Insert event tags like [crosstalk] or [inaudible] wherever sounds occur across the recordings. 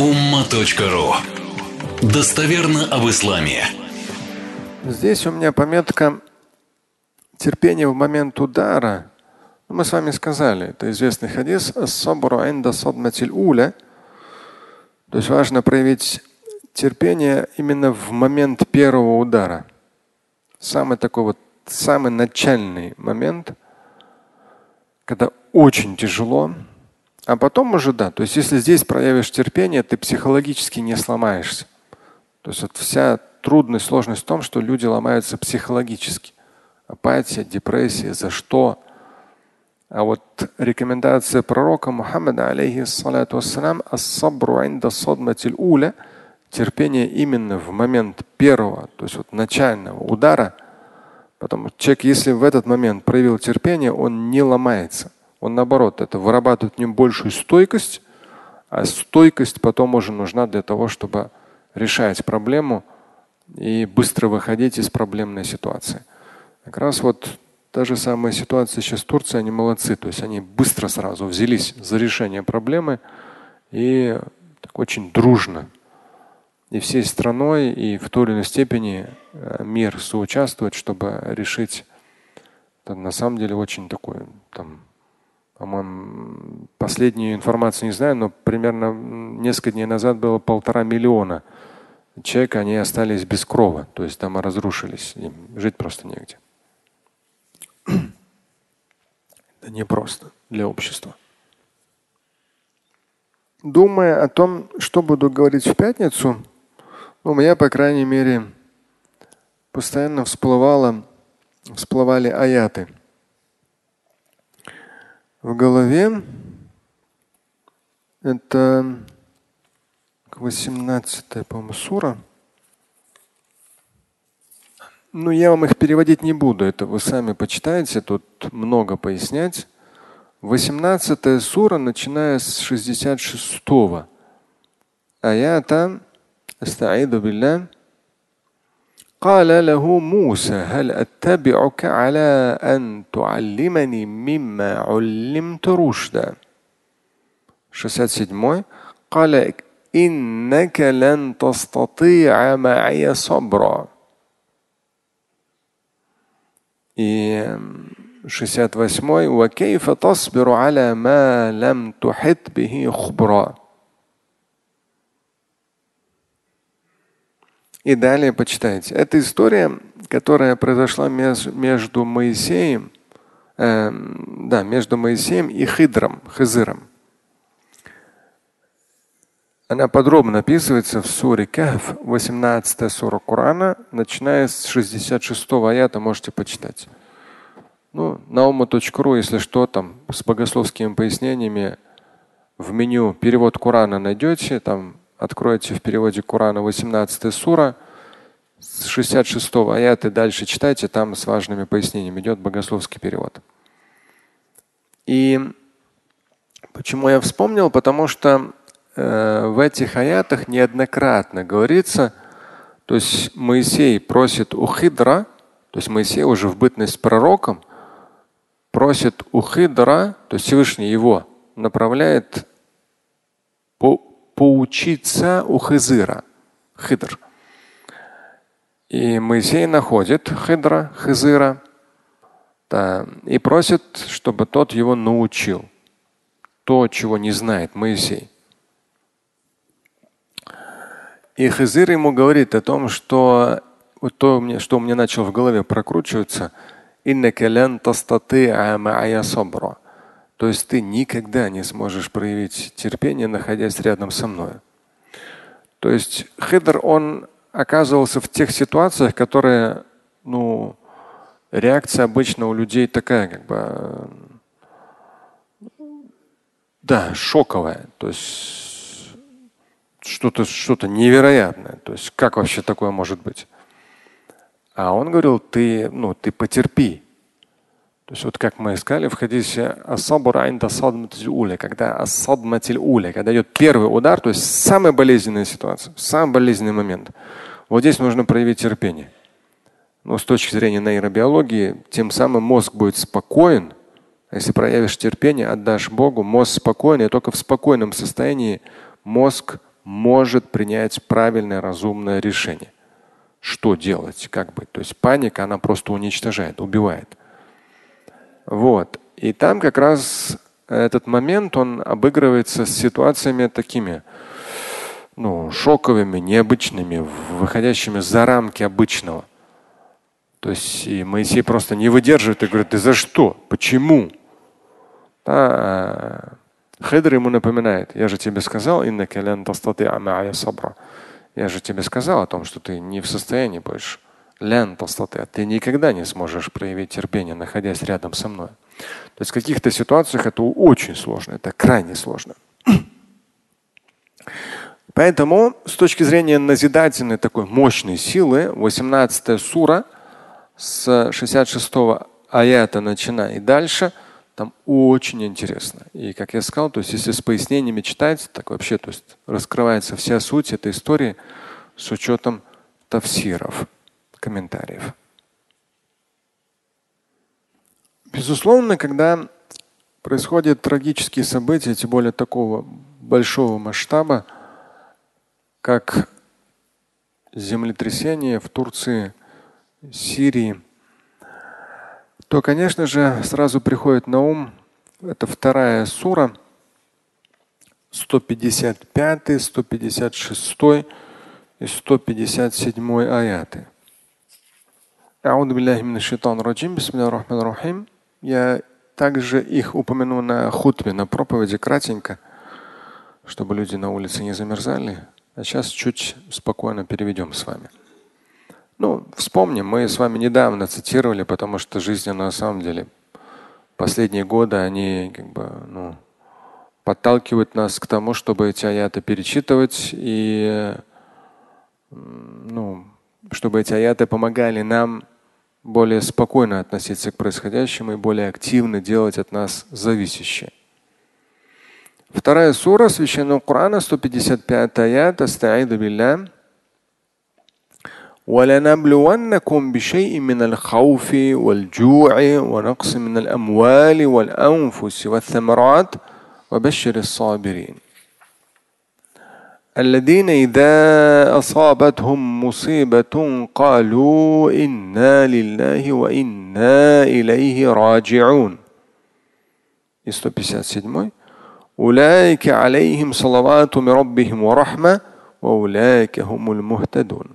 umma.ru Достоверно об исламе. Здесь у меня пометка терпение в момент удара. Ну, мы с вами сказали, это известный хадис. уля. То есть важно проявить терпение именно в момент первого удара. Самый такой вот, самый начальный момент, когда очень тяжело, а потом уже да. То есть если здесь проявишь терпение, ты психологически не сломаешься. То есть вот вся трудность, сложность в том, что люди ломаются психологически. Апатия, депрессия, за что? А вот рекомендация пророка Мухаммада, алейхиссалату вассалам, уля, терпение именно в момент первого, то есть вот начального удара. Потому что человек, если в этот момент проявил терпение, он не ломается. Он наоборот, это вырабатывает в нем большую стойкость, а стойкость потом уже нужна для того, чтобы решать проблему и быстро выходить из проблемной ситуации. Как раз вот та же самая ситуация сейчас в Турции, они молодцы, то есть они быстро сразу взялись за решение проблемы и так очень дружно и всей страной, и в той или иной степени э, мир соучаствует, чтобы решить это на самом деле очень такой там по-моему, последнюю информацию не знаю, но примерно несколько дней назад было полтора миллиона человек, они остались без крова, то есть дома разрушились, им жить просто негде. Это непросто для общества. Думая о том, что буду говорить в пятницу, ну, у меня, по крайней мере, постоянно всплывало, всплывали аяты – в голове. Это 18 по-моему, сура. Ну, я вам их переводить не буду, это вы сами почитаете, тут много пояснять. 18 сура, начиная с 66 аята. Астаиду билля. قال له موسى هل أتبعك على أن تعلمني مما علمت رشدا؟ 67 قال إنك لن تستطيع معي صبرا. И 68 وكيف تصبر على ما لم تحط به خبرا؟ И далее почитайте. Это история, которая произошла между Моисеем, э, да, между Моисеем и Хидром, Хизыром. Она подробно описывается в суре Кахф, 18 сура Корана, начиная с 66 аята, можете почитать. Ну, nauма.ru, если что, там с богословскими пояснениями в меню перевод Корана найдете, там Откройте в переводе Корана 18 сура, с 66 аята дальше читайте, там с важными пояснениями идет богословский перевод. И почему я вспомнил? Потому что э, в этих аятах неоднократно говорится, то есть Моисей просит у Хидра, то есть Моисей уже в бытность пророком, просит у Хидра, то есть Всевышний его направляет по поучиться у Хизыра. Хидр. И Моисей находит Хидра, Хизыра, да, и просит, чтобы тот его научил. То, чего не знает Моисей. И Хизыр ему говорит о том, что то, что у меня начало в голове прокручиваться, то есть ты никогда не сможешь проявить терпение, находясь рядом со мной. То есть Хидр, он оказывался в тех ситуациях, которые, ну, реакция обычно у людей такая, как бы, да, шоковая. То есть что-то что невероятное. То есть как вообще такое может быть? А он говорил, ты, ну, ты потерпи. То есть вот как мы искали в хадисе когда уля, когда идет первый удар, то есть самая болезненная ситуация, самый болезненный момент. Вот здесь нужно проявить терпение. Но с точки зрения нейробиологии, тем самым мозг будет спокоен. А если проявишь терпение, отдашь Богу, мозг спокойный, и только в спокойном состоянии мозг может принять правильное, разумное решение. Что делать, как быть. То есть паника, она просто уничтожает, убивает. Вот. И там как раз этот момент, он обыгрывается с ситуациями такими, ну, шоковыми, необычными, выходящими за рамки обычного. То есть и Моисей просто не выдерживает и говорит, ты за что? Почему? Да, Хедр ему напоминает, я же тебе сказал, я же тебе сказал о том, что ты не в состоянии больше. Лян толстоты, ты никогда не сможешь проявить терпение, находясь рядом со мной. То есть в каких-то ситуациях это очень сложно, это крайне сложно. [clears throat] Поэтому с точки зрения назидательной такой мощной силы, 18 сура с 66 аята начиная и дальше – там очень интересно. И как я сказал, то есть если с пояснениями читать, так вообще то есть раскрывается вся суть этой истории с учетом тавсиров, комментариев. Безусловно, когда происходят трагические события, тем более такого большого масштаба, как землетрясение в Турции, Сирии – то, конечно же, сразу приходит на ум, это вторая сура, 155, 156 и 157 аяты. Я также их упомяну на хутбе, на проповеди кратенько, чтобы люди на улице не замерзали. А сейчас чуть спокойно переведем с вами. Ну, вспомним, мы с вами недавно цитировали, потому что жизнь на самом деле последние годы они как бы ну, подталкивают нас к тому, чтобы эти аяты перечитывать и ну, чтобы эти аяты помогали нам более спокойно относиться к происходящему и более активно делать от нас зависящее. Вторая сура Священного Корана, 155 аят, Астаиду билля. ولنبلونكم بشيء من الخوف والجوع ونقص من الاموال والانفس والثمرات وبشر الصابرين الذين اذا اصابتهم مصيبه قالوا انا لله وانا اليه راجعون 157 اولئك عليهم صلوات من ربهم ورحمه واولئك هم المهتدون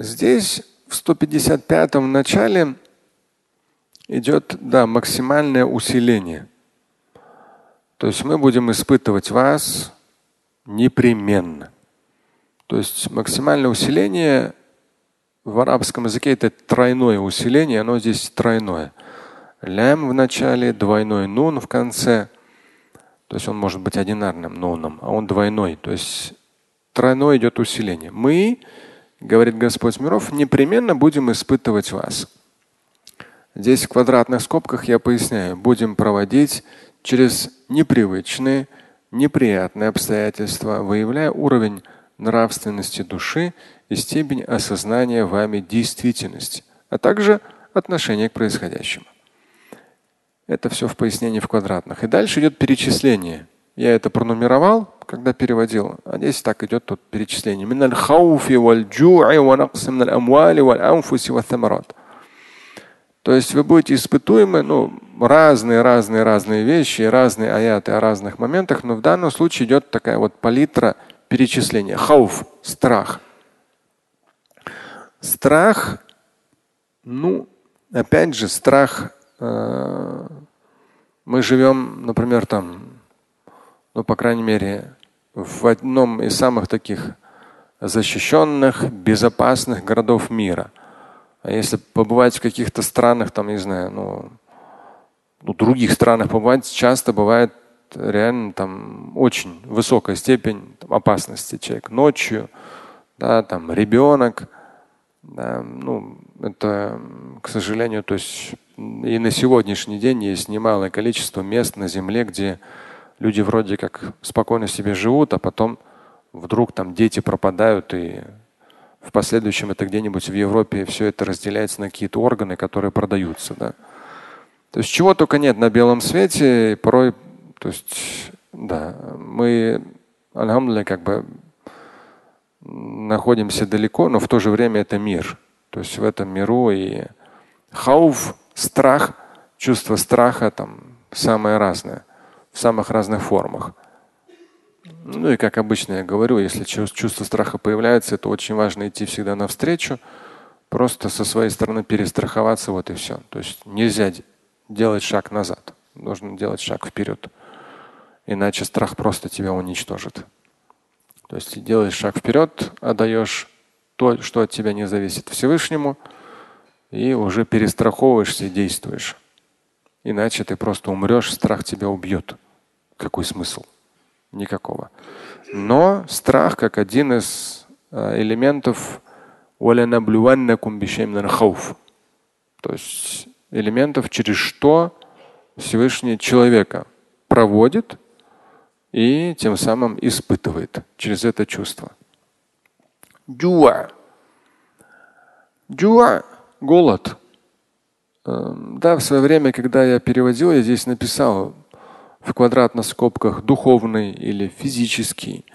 Здесь в 155-м начале идет да, максимальное усиление. То есть мы будем испытывать вас непременно. То есть максимальное усиление в арабском языке это тройное усиление, оно здесь тройное. Лям в начале, двойной нун в конце. То есть он может быть одинарным нуном, а он двойной. То есть тройное идет усиление. Мы говорит Господь миров, непременно будем испытывать вас. Здесь в квадратных скобках я поясняю, будем проводить через непривычные, неприятные обстоятельства, выявляя уровень нравственности души и степень осознания вами действительности, а также отношение к происходящему. Это все в пояснении в квадратных. И дальше идет перечисление. Я это пронумеровал, когда переводил. А здесь так идет тут перечисление. То есть вы будете испытуемы, ну, разные, разные, разные вещи, разные аяты о разных моментах, но в данном случае идет такая вот палитра перечисления. Хауф – страх. Страх, ну, опять же, страх. Э, мы живем, например, там ну, по крайней мере, в одном из самых таких защищенных, безопасных городов мира. А если побывать в каких-то странах, там, не знаю, ну, ну, других странах побывать, часто бывает реально там очень высокая степень там, опасности. Человек ночью, да, там ребенок. Да, ну, это, к сожалению, то есть и на сегодняшний день есть немалое количество мест на Земле, где люди вроде как спокойно себе живут, а потом вдруг там дети пропадают и в последующем это где-нибудь в Европе все это разделяется на какие-то органы, которые продаются. Да? То есть чего только нет на белом свете. И порой, то есть, да, мы алхамдулillah, как бы находимся далеко, но в то же время это мир. То есть в этом миру и хауф, страх, чувство страха там самое разное, в самых разных формах. Ну и как обычно я говорю, если чувство страха появляется, это очень важно идти всегда навстречу, просто со своей стороны перестраховаться, вот и все. То есть нельзя делать шаг назад, нужно делать шаг вперед. Иначе страх просто тебя уничтожит. То есть ты делаешь шаг вперед, отдаешь то, что от тебя не зависит Всевышнему, и уже перестраховываешься и действуешь. Иначе ты просто умрешь, страх тебя убьет. Какой смысл? Никакого. Но страх как один из э, элементов то есть элементов, через что Всевышний человека проводит и тем самым испытывает через это чувство. Джуа. Джуа – голод. Эм, да, в свое время, когда я переводил, я здесь написал в квадратных скобках духовный или физический.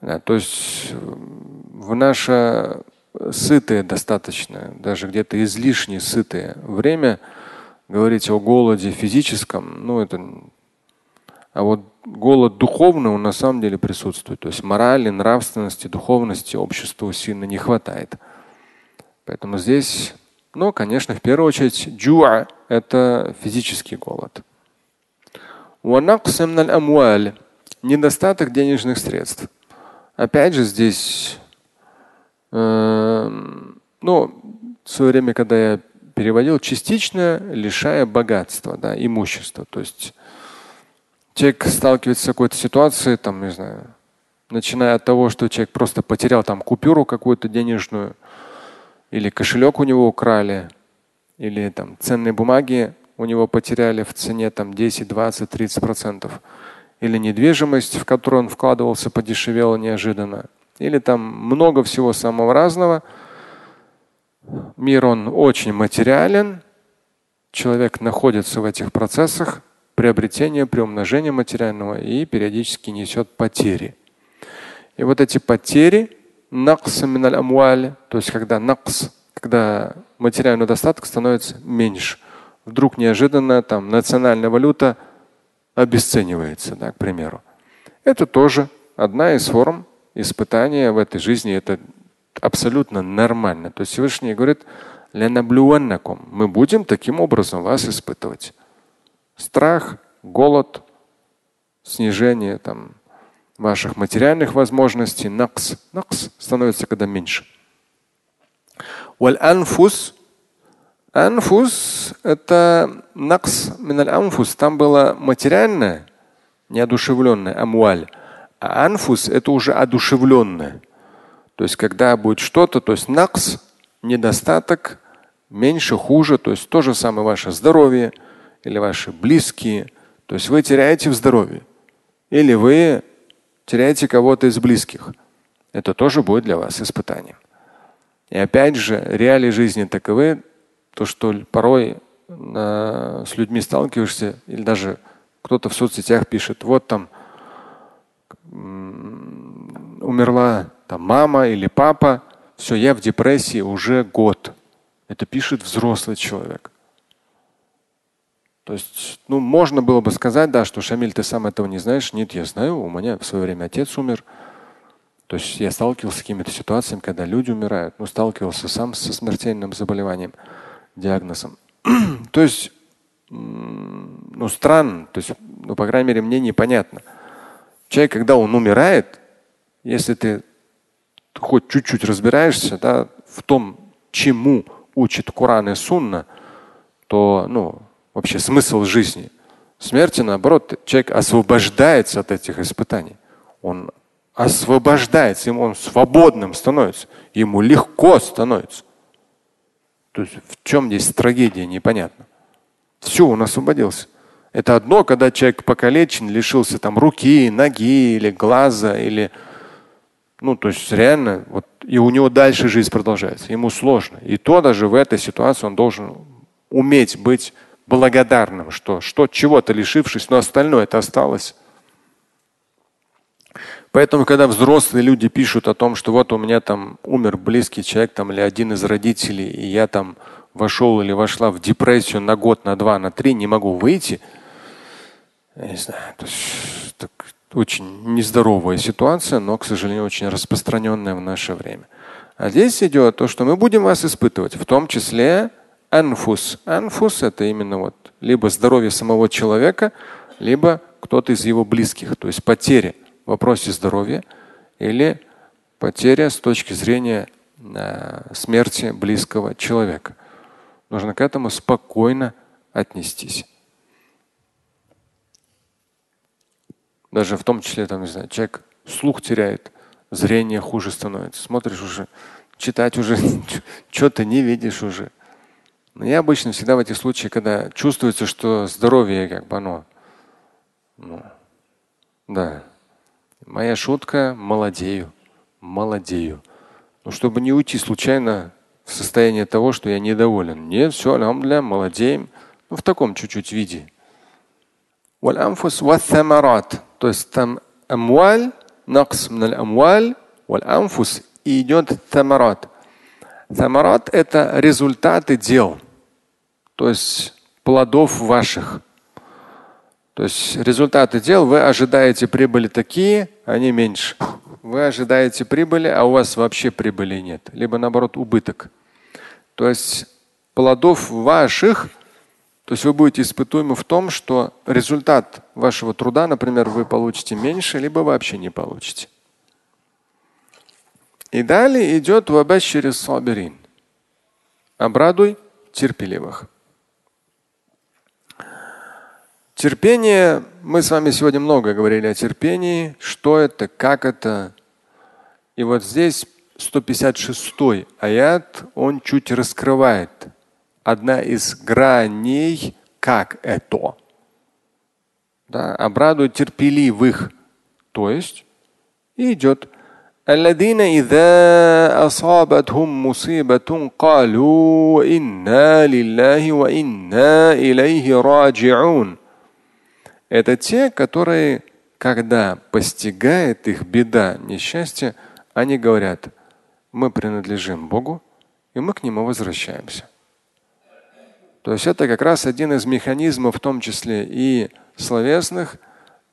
Да, то есть в наше сытое достаточно, даже где-то излишне сытое время говорить о голоде физическом, ну это а вот голод духовный, он на самом деле присутствует. То есть морали, нравственности, духовности обществу сильно не хватает. Поэтому здесь, ну, конечно, в первую очередь, джуа – это физический голод. Недостаток денежных средств. Опять же, здесь, э, ну, в свое время, когда я переводил, частично лишая богатства, да, имущества. То есть человек сталкивается с какой-то ситуацией, там, не знаю, начиная от того, что человек просто потерял там купюру какую-то денежную, или кошелек у него украли, или там ценные бумаги у него потеряли в цене там 10, 20, 30 процентов, или недвижимость, в которую он вкладывался, подешевела неожиданно, или там много всего самого разного. Мир он очень материален, человек находится в этих процессах, приобретение, приумножение материального и периодически несет потери. И вот эти потери, накс амуаль, то есть когда накс, когда материальный достаток становится меньше, вдруг неожиданно там национальная валюта обесценивается, да, к примеру. Это тоже одна из форм испытания в этой жизни. Это абсолютно нормально. То есть Всевышний говорит, мы будем таким образом вас испытывать страх, голод, снижение там, ваших материальных возможностей, накс. Накс становится когда меньше. Валь-анфус. Анфус – это накс миналь анфус. Там было материальное, неодушевленное, амуаль. А анфус – это уже одушевленное. То есть когда будет что-то, то есть накс, недостаток, меньше, хуже, то есть то же самое ваше здоровье – или ваши близкие. То есть вы теряете в здоровье. Или вы теряете кого-то из близких. Это тоже будет для вас испытанием. И опять же, реалии жизни таковы, то, что порой э, с людьми сталкиваешься, или даже кто-то в соцсетях пишет, вот там умерла там мама или папа, все, я в депрессии уже год. Это пишет взрослый человек. То есть, ну, можно было бы сказать, да, что Шамиль, ты сам этого не знаешь. Нет, я знаю, у меня в свое время отец умер. То есть я сталкивался с какими-то ситуациями, когда люди умирают. Ну, сталкивался сам со смертельным заболеванием, диагнозом. [clears throat] то есть, ну, странно. То есть, ну, по крайней мере, мне непонятно. Человек, когда он умирает, если ты хоть чуть-чуть разбираешься да, в том, чему учит Коран и Сунна, то ну, вообще смысл жизни. Смерти, наоборот, человек освобождается от этих испытаний. Он освобождается, ему он свободным становится, ему легко становится. То есть в чем здесь трагедия, непонятно. Все, он освободился. Это одно, когда человек покалечен, лишился там руки, ноги или глаза, или ну, то есть реально, вот, и у него дальше жизнь продолжается. Ему сложно. И то даже в этой ситуации он должен уметь быть благодарным, что, что чего-то лишившись, но остальное это осталось. Поэтому, когда взрослые люди пишут о том, что вот у меня там умер близкий человек там, или один из родителей, и я там вошел или вошла в депрессию на год, на два, на три, не могу выйти, я не знаю, это так, очень нездоровая ситуация, но, к сожалению, очень распространенная в наше время. А здесь идет то, что мы будем вас испытывать, в том числе анфус. Анфус – это именно вот либо здоровье самого человека, либо кто-то из его близких, то есть потеря в вопросе здоровья или потеря с точки зрения э, смерти близкого человека. Нужно к этому спокойно отнестись. Даже в том числе, там, не знаю, человек слух теряет, зрение хуже становится. Смотришь уже, читать уже [laughs] что-то не видишь уже. Но я обычно всегда в этих случаях, когда чувствуется, что здоровье как бы оно, ну, да, Моя шутка – молодею, молодею. Но чтобы не уйти случайно в состояние того, что я недоволен. Нет, все, алхамдуля, молодеем. Ну, в таком чуть-чуть виде. То есть там накс мналь амваль, амфус и идет тамарат. Тамарат – это результаты дел, то есть плодов ваших. То есть результаты дел, вы ожидаете прибыли такие, они меньше. Вы ожидаете прибыли, а у вас вообще прибыли нет. Либо наоборот убыток. То есть плодов ваших, то есть вы будете испытуемы в том, что результат вашего труда, например, вы получите меньше, либо вообще не получите. И далее идет через сабирин. Обрадуй терпеливых. Терпение, мы с вами сегодня много говорили о терпении, что это, как это. И вот здесь 156 аят, он чуть раскрывает одна из граней, как это. Да, обрадует терпеливых. То есть и идет. الذين إذا أصابتهم مصيبة قالوا إنا لله وإنا إليه راجعون это те, которые, когда постигает их беда, несчастье, они говорят, мы принадлежим Богу, и мы к Нему возвращаемся. То есть это как раз один из механизмов, в том числе и словесных,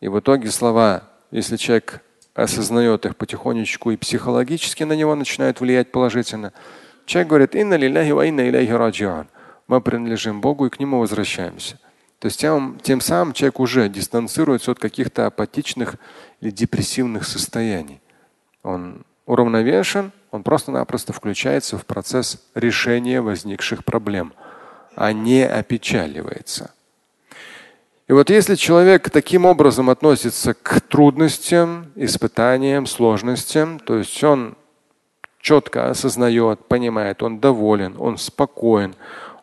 и в итоге слова, если человек осознает их потихонечку и психологически на него начинают влиять положительно, человек говорит, инна лилляхи ва инна иляхи раджиан. Мы принадлежим Богу и к Нему возвращаемся. То есть тем, тем самым человек уже дистанцируется от каких-то апатичных или депрессивных состояний. Он уравновешен, он просто-напросто включается в процесс решения возникших проблем, а не опечаливается. И вот если человек таким образом относится к трудностям, испытаниям, сложностям, то есть он четко осознает, понимает, он доволен, он спокоен,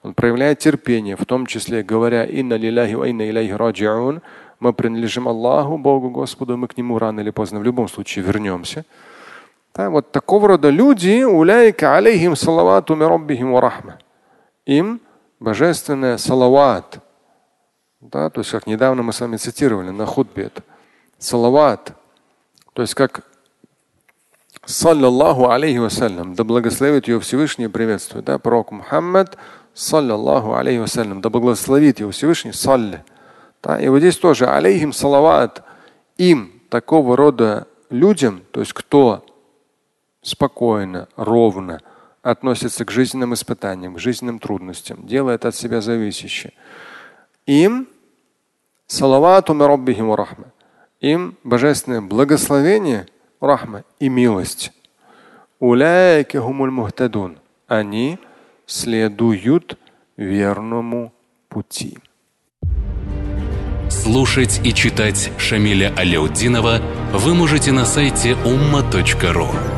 он проявляет терпение, в том числе говоря «Инна лиляхи ва инна иляхи раджиун», мы принадлежим Аллаху, Богу, Господу, мы к Нему рано или поздно в любом случае вернемся. Да, вот такого рода люди, уляйка алейхим салавату мираббихим рахма. Им божественное салават. Да, то есть, как недавно мы с вами цитировали на худбе это. Салават. То есть, как саллаллаху алейхи вассалям, да благословит ее Всевышний приветствует. Да, пророк Мухаммад, саллаллаху алейхи вассалям, да благословит его Всевышний, салли. Да, и вот здесь тоже алейхим салават, им, такого рода людям, то есть кто спокойно, ровно относится к жизненным испытаниям, к жизненным трудностям, делает от себя зависящее. Им салавату мираббихим рахма. Им божественное благословение, рахма и милость. Они следуют верному пути. Слушать и читать Шамиля Аляутдинова вы можете на сайте umma.ru.